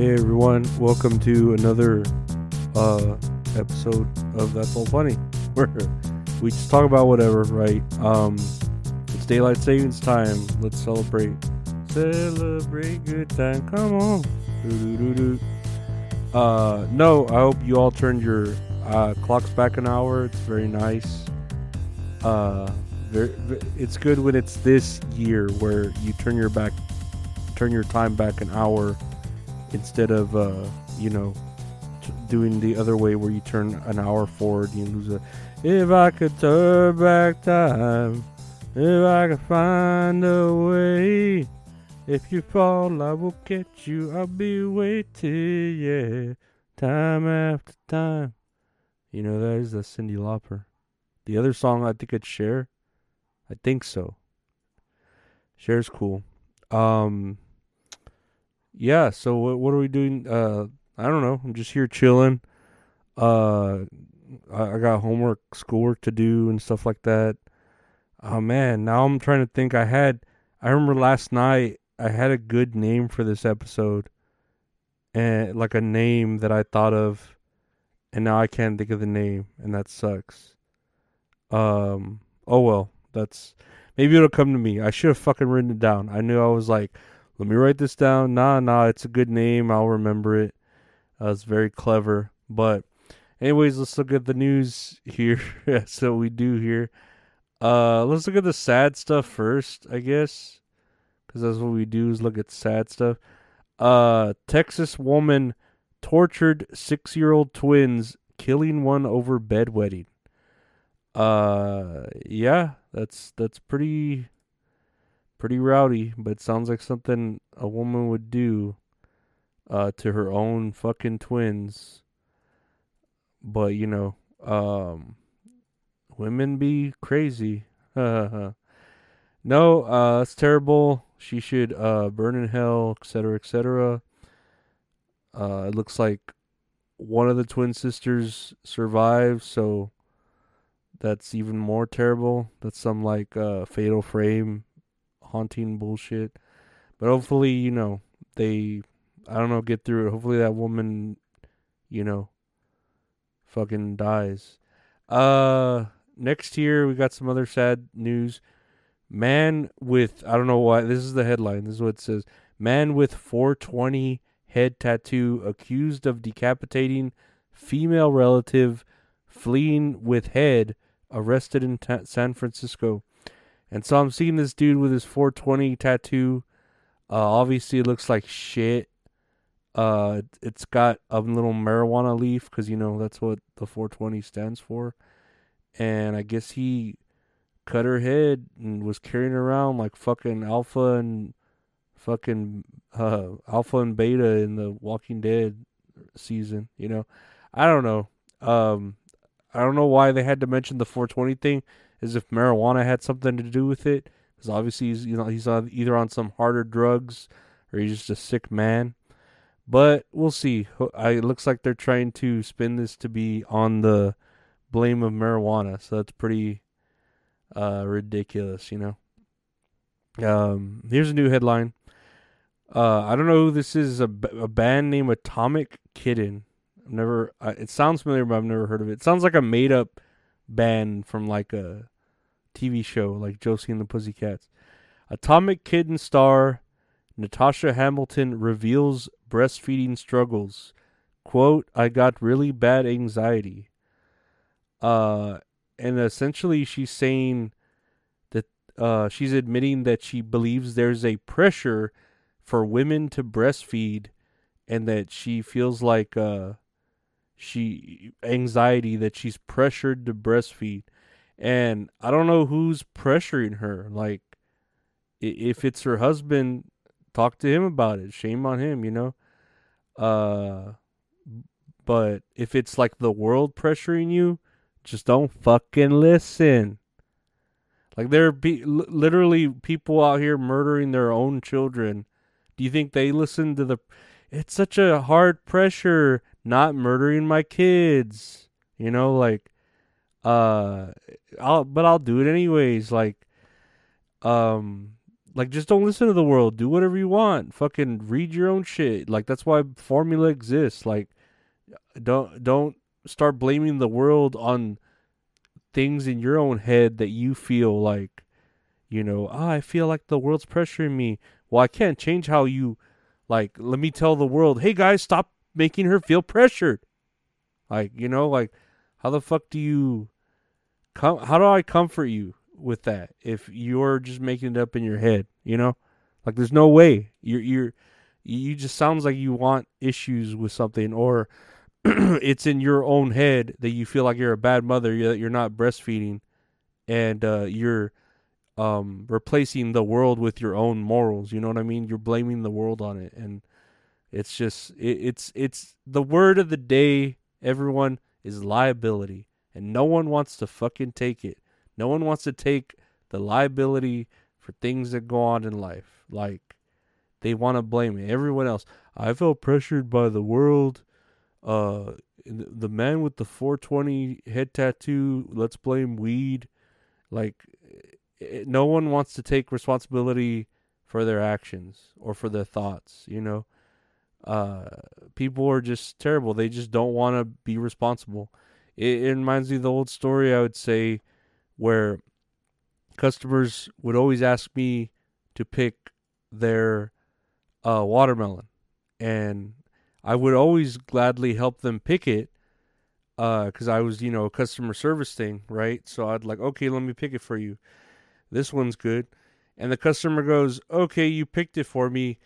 Hey everyone, welcome to another uh, episode of That's All Funny, where we just talk about whatever, right? Um, it's daylight savings time. Let's celebrate, celebrate good time. Come on, Doo-doo-doo-doo. Uh, no, I hope you all turned your uh, clocks back an hour. It's very nice. Uh, very, it's good when it's this year where you turn your back, turn your time back an hour instead of uh, you know t- doing the other way where you turn an hour forward you lose a if i could turn back time if i could find a way if you fall i will catch you i'll be waiting yeah time after time. You know that is a Cyndi Lauper. The other song i think it's Cher i think so. Cher's cool. Um yeah so what, what are we doing? Uh i don't know. I'm just here chilling. Uh I, I got homework schoolwork to do and stuff like that. Oh man now i'm trying to think. I had i remember last night i had a good name for this episode and like a name that i thought of and now i can't think of the name and that sucks. Um oh well that's maybe it'll come to me. I should have fucking written it down. I knew i was like let me write this down. Nah, nah, it's a good name. I'll remember it. Uh, it's very clever. But, anyways, let's look at the news here. What we do here. Uh, let's look at the sad stuff first, I guess, because that's what we do is look at sad stuff. Uh, Texas woman tortured six-year-old twins, killing one over bedwetting. Uh, yeah, that's that's pretty pretty rowdy, but sounds like something a woman would do uh, to her own fucking twins. But you know, um, women be crazy. no, uh, it's terrible. She should uh, burn in hell, etc., etc. Uh, it looks like one of the twin sisters survived, so that's even more terrible. That's some like uh, fatal frame haunting bullshit. But hopefully, you know, they I don't know, get through it. Hopefully that woman, you know, fucking dies. Uh next year we got some other sad news. Man with I don't know why this is the headline. This is what it says. Man with 420 head tattoo accused of decapitating female relative fleeing with head arrested in ta- San Francisco. And so I'm seeing this dude with his 420 tattoo. Uh, obviously, it looks like shit. Uh, it's got a little marijuana leaf because you know that's what the 420 stands for. And I guess he cut her head and was carrying around like fucking alpha and fucking uh, alpha and beta in the Walking Dead season. You know, I don't know. Um, I don't know why they had to mention the 420 thing as if marijuana had something to do with it. Because obviously he's you know he's either on some harder drugs or he's just a sick man. But we'll see. It looks like they're trying to spin this to be on the blame of marijuana, so that's pretty uh, ridiculous, you know. Um, here's a new headline. Uh, I don't know who this is. A, band named Atomic Kitten. I've never. It sounds familiar, but I've never heard of it. It sounds like a made up band from like a TV show, like Josie and the Pussycats. Atomic Kitten star Natasha Hamilton reveals breastfeeding struggles. Quote, I got really bad anxiety. Uh, and essentially she's saying that uh, she's admitting that she believes there's a pressure for women to breastfeed and that she feels like uh, she anxiety that she's pressured to breastfeed. And i don't know who's pressuring her. Like if it's her husband talk to him about it. Shame on him you know? Uh but if it's like the world pressuring you just don't fucking listen. Like there be- literally people out here murdering their own children. Do you think they listen to the it's such a hard pressure not murdering my kids. You know, like uh I'll but I'll do it anyways. Like um like just don't listen to the world. Do whatever you want. Fucking read your own shit. Like that's why formula exists. Like don't don't start blaming the world on things in your own head that you feel like you know, oh, I feel like the world's pressuring me. Well, I can't change how you like let me tell the world, "Hey guys, stop making her feel pressured. Like, you know, like how the fuck do you come how do I comfort you with that if you're just making it up in your head, you know? Like there's no way. You're you're you just sounds like you want issues with something or it's in your own head that you feel like you're a bad mother, that you're not breastfeeding and uh, you're um, replacing the world with your own morals. You know what I mean? You're blaming the world on it, and it's just it, it's it's the word of the day. Everyone is liability, and no one wants to fucking take it. No one wants to take the liability for things that go on in life. Like they want to blame it. Everyone else. I felt pressured by the world. Uh, the man with the 420 head tattoo. Let's blame weed. Like, it, no one wants to take responsibility for their actions or for their thoughts. You know, uh, people are just terrible. They just don't want to be responsible. It, it reminds me of the old story I would say where customers would always ask me to pick their uh, watermelon, and I would always gladly help them pick it because uh, I was, you know, a customer service thing, right? So I'd like, okay, let me pick it for you. This one's good, and the customer goes, okay, you picked it for me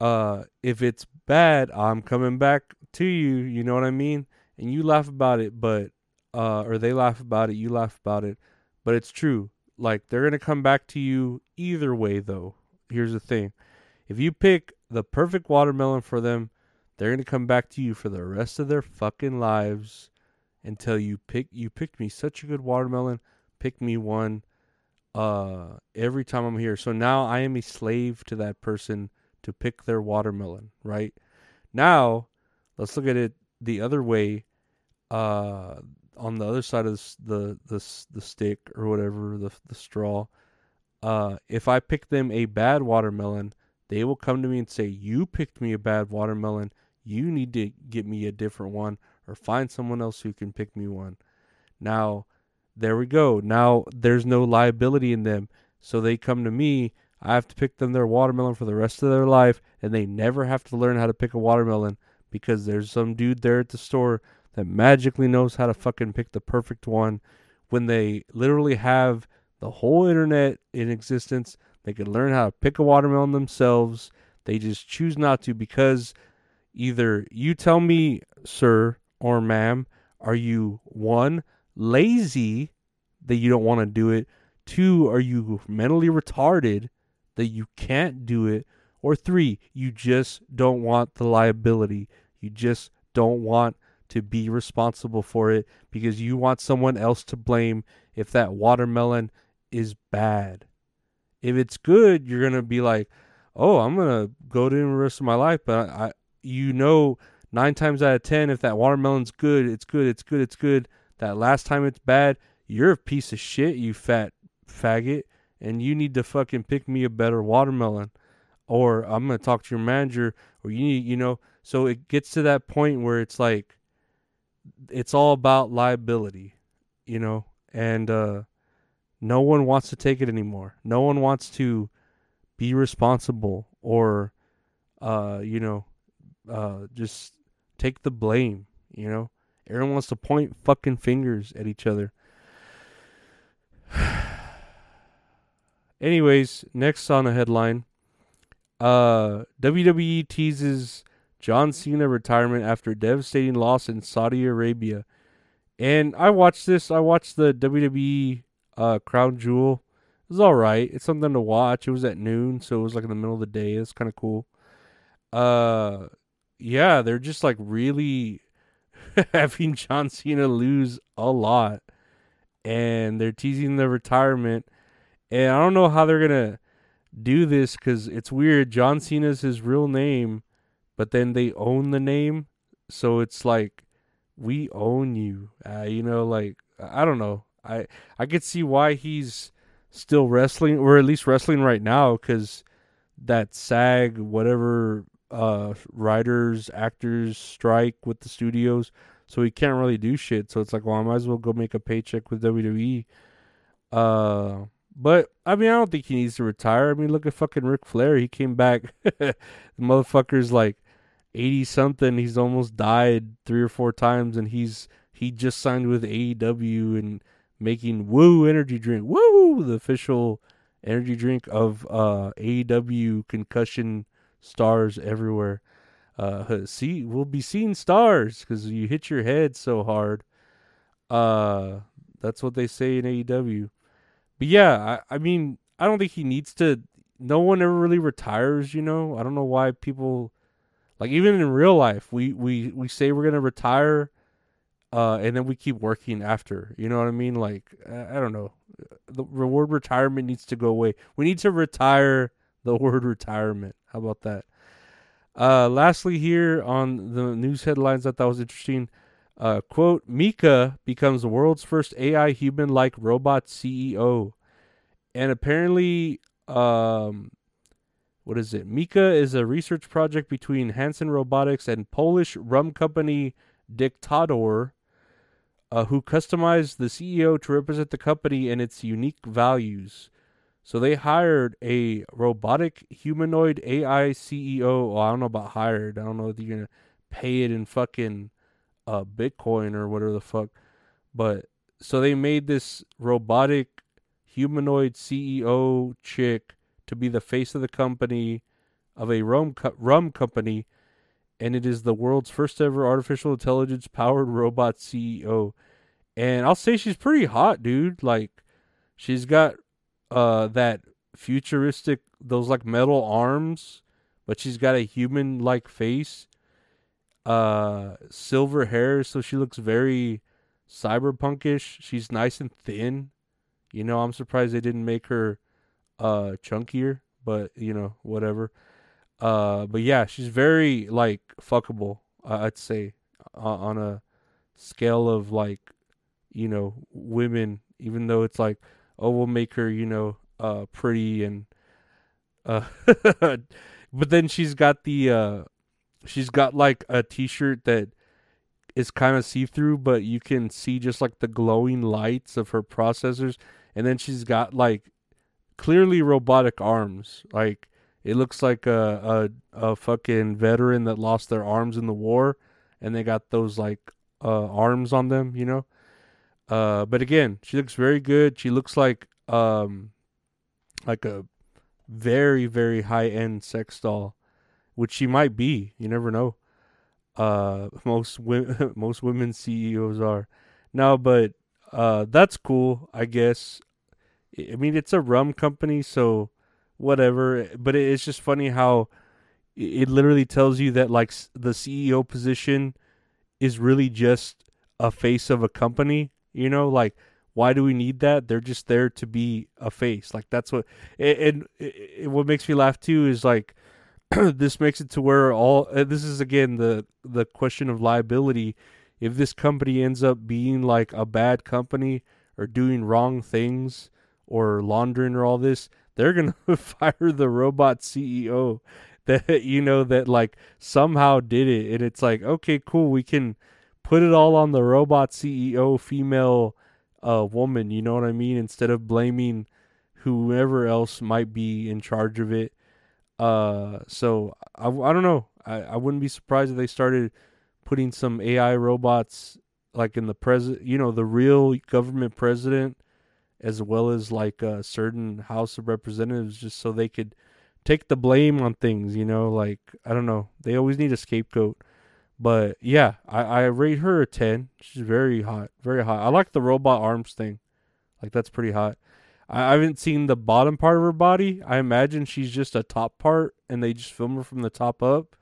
uh, if it's bad, I'm coming back to you. You know what I mean? And you laugh about it, but uh, or they laugh about it, you laugh about it, but it's true. Like they're gonna come back to you either way, though. Here's the thing: if you pick the perfect watermelon for them, they're gonna come back to you for the rest of their fucking lives until you pick. You picked me such a good watermelon. Pick me one. Uh, every time I'm here. So now I am a slave to that person to pick their watermelon, right? Now, let's look at it the other way. Uh, on the other side of the the the stick or whatever the the straw. Uh, if I pick them a bad watermelon, they will come to me and say, "You picked me a bad watermelon. You need to get me a different one, or find someone else who can pick me one." Now, there we go. Now there's no liability in them, so they come to me I have to pick them their watermelon for the rest of their life, and they never have to learn how to pick a watermelon because there's some dude there at the store that magically knows how to fucking pick the perfect one when they literally have the whole internet in existence. They could learn how to pick a watermelon themselves. They just choose not to because either you tell me, sir or ma'am, are you one, lazy that you don't want to do it? Two, are you mentally retarded that you can't do it, or three, you just don't want the liability. You just don't want to be responsible for it because you want someone else to blame if that watermelon is bad. If it's good, you're gonna be like, "Oh, I'm gonna go to the rest of my life," but I, you know, nine times out of ten, if that watermelon's good, it's good, it's good, it's good. That last time it's bad, you're a piece of shit, you fat faggot and you need to fucking pick me a better watermelon. or I'm gonna talk to your manager, or you need, you know. So it gets to that point where it's like, it's all about liability, you know, and uh, no one wants to take it anymore. No one wants to be responsible or, uh, you know, uh, just take the blame. You know, everyone wants to point fucking fingers at each other. Anyways, next on the headline, uh, WWE teases John Cena retirement after devastating loss in Saudi Arabia. And I watched this. I watched the WWE uh, Crown Jewel. It was all right. It's something to watch. It was at noon, so it was like in the middle of the day. It's kind of cool. Uh, yeah, they're just like really having John Cena lose a lot, and they're teasing the retirement. And I don't know how they're gonna do this because it's weird. John Cena's his real name, but then they own the name, so it's like we own you. Uh, you know, like I don't know. I I could see why he's still wrestling, or at least wrestling right now, because that SAG whatever uh writers actors strike with the studios, so he can't really do shit. So it's like, well, I might as well go make a paycheck with WWE. Uh, but I mean, I don't think he needs to retire. I mean, look at fucking Ric Flair. He came back. the motherfucker's like eighty something. He's almost died three or four times, and he's he just signed with AEW and making Woo energy drink. Woo, the official energy drink of uh AEW concussion stars everywhere. Uh, see, we'll be seeing stars because you hit your head so hard. Uh, that's what they say in AEW. But yeah, I, I mean, I don't think he needs to. No one ever really retires, you know. I don't know why people, like even in real life, we we we say we're gonna retire, uh, and then we keep working after. You know what I mean? Like I, I don't know. The word retirement needs to go away. We need to retire the word retirement. How about that? Uh, lastly, here on the news headlines, I thought was interesting. Uh, quote, Mika becomes the world's first AI human like robot CEO. And apparently, um, what is it? Mika is a research project between Hanson Robotics and Polish rum company Dictador, uh, who customized the CEO to represent the company and its unique values. So they hired a robotic humanoid AI CEO. Well, I don't know about hired. I don't know if you're gonna pay it in fucking uh, Bitcoin or whatever the fuck. But so they made this robotic humanoid CEO chick to be the face of the company of a rum co- rum company, and it is the world's first ever artificial intelligence powered robot CEO. And I'll say she's pretty hot, dude. Like she's got uh that futuristic those like metal arms, but she's got a human like face. Uh silver hair, so she looks very cyberpunkish. She's nice and thin. You know, I'm surprised they didn't make her uh chunkier, but you know, whatever. Uh but yeah, she's very like fuckable, uh, I'd say uh, on a scale of like you know, women even though it's like oh, we'll make her, you know, uh, pretty and, uh, but then she's got the, uh, she's got like a t-shirt that is kind of see-through, but you can see just like the glowing lights of her processors. And then she's got like clearly robotic arms. Like it looks like a, a, a fucking veteran that lost their arms in the war and they got those like, uh, arms on them, you know? Uh, but again, she looks very good. She looks like um, like a very very high end sex doll, which she might be. You never know. Uh, most women most women CEOs are now, but uh, that's cool. I guess. I mean, it's a rum company, so whatever. But it's just funny how it literally tells you that like the CEO position is really just a face of a company you know, like why do we need that? They're just there to be a face. Like that's what. And, and what makes me laugh too is like this makes it to where all this is again the the question of liability. If this company ends up being like a bad company or doing wrong things or laundering or all this, they're gonna fire the robot CEO that you know that like somehow did it, and it's like okay, cool, we can put it all on the robot CEO, female uh, woman. You know what I mean? Instead of blaming whoever else might be in charge of it. Uh, so I, I don't know. I, I wouldn't be surprised if they started putting some AI robots like in the president, you know, the real government president, as well as like a certain House of Representatives, just so they could take the blame on things. You know, like I don't know, they always need a scapegoat. But yeah, I, I rate her a ten. She's very hot, very hot. I like the robot arms thing, like that's pretty hot. I haven't seen the bottom part of her body. I imagine she's just a top part, and they just film her from the top up.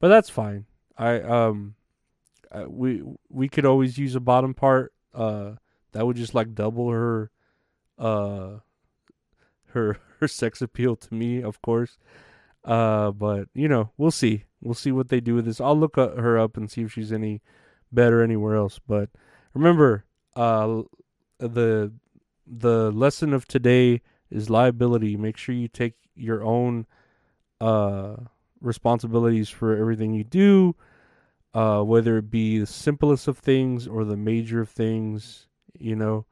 But that's fine. I um, we we could always use a bottom part. Uh, that would just like double her, uh, her her sex appeal to me, of course. Uh, but you know, we'll see. We'll see what they do with this. I'll look her up and see if she's any better anywhere else. But remember, uh, the the lesson of today is liability. Make sure you take your own uh responsibilities for everything you do uh, whether it be the simplest of things or the major of things, you know,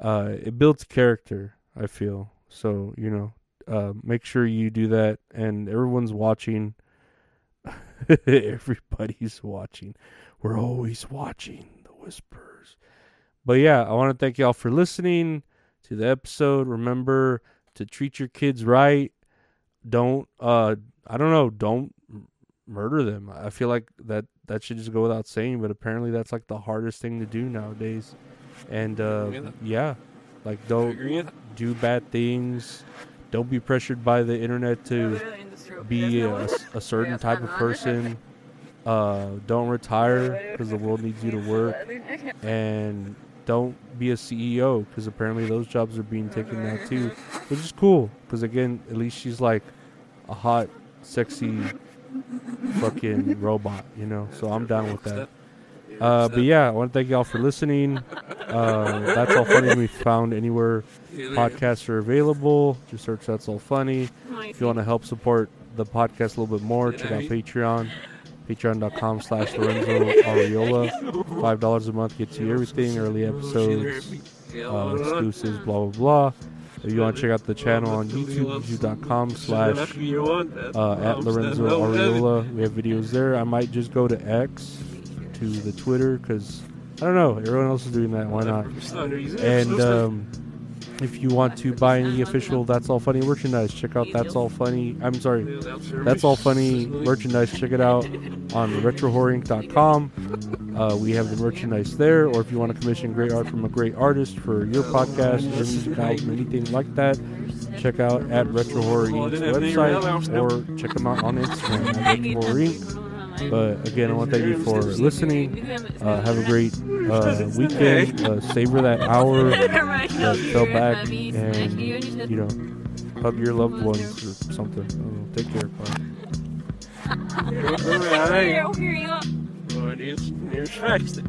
uh, it builds character. I feel so. You know, uh, make sure you do that, and everyone's watching. Everybody's watching. We're always watching the whispers. But yeah, I want to thank y'all for listening to the episode. Remember to treat your kids right. Don't uh I don't know, don't murder them. I feel like that that should just go without saying, but apparently that's like the hardest thing to do nowadays. And uh, yeah, like don't do bad things. Don't be pressured by the internet to be a, a certain type of person. Uh, don't retire because the world needs you to work, and don't be a CEO because apparently those jobs are being taken now too, which is cool because again, at least she's like a hot, sexy fucking robot, you know. So I'm down with that. Uh, but yeah, I want to thank y'all for listening. Uh, that's all funny. We found anywhere podcasts are available. Just search "That's All Funny." If you want to help support the podcast a little bit more, check out Patreon. Patreon.com slash Lorenzo Ariola. Five dollars a month gets you everything, early episodes, uh, exclusives, blah blah blah. If you want to check out the channel on YouTube, youtube.com slash uh, at Lorenzo Ariola. We have videos there. I might just go to X, to the Twitter, because I don't know. Everyone else is doing that. Why not? And um, if you want to buy any official That's All Funny merchandise, check out That's All Funny. I'm sorry, That's All Funny merchandise. Check it out on retrohorrorinc.com. Uh, we have the merchandise there, or if you want to commission great art from a great artist for your podcast, your music album, anything like that, check out at Retro website or check them out on Instagram at. But again, I want to thank you for listening. Uh, have a great uh, weekend. Uh, savor that hour that fell back, and you know, hug your loved ones or something. Know, take care, bye. I need you know.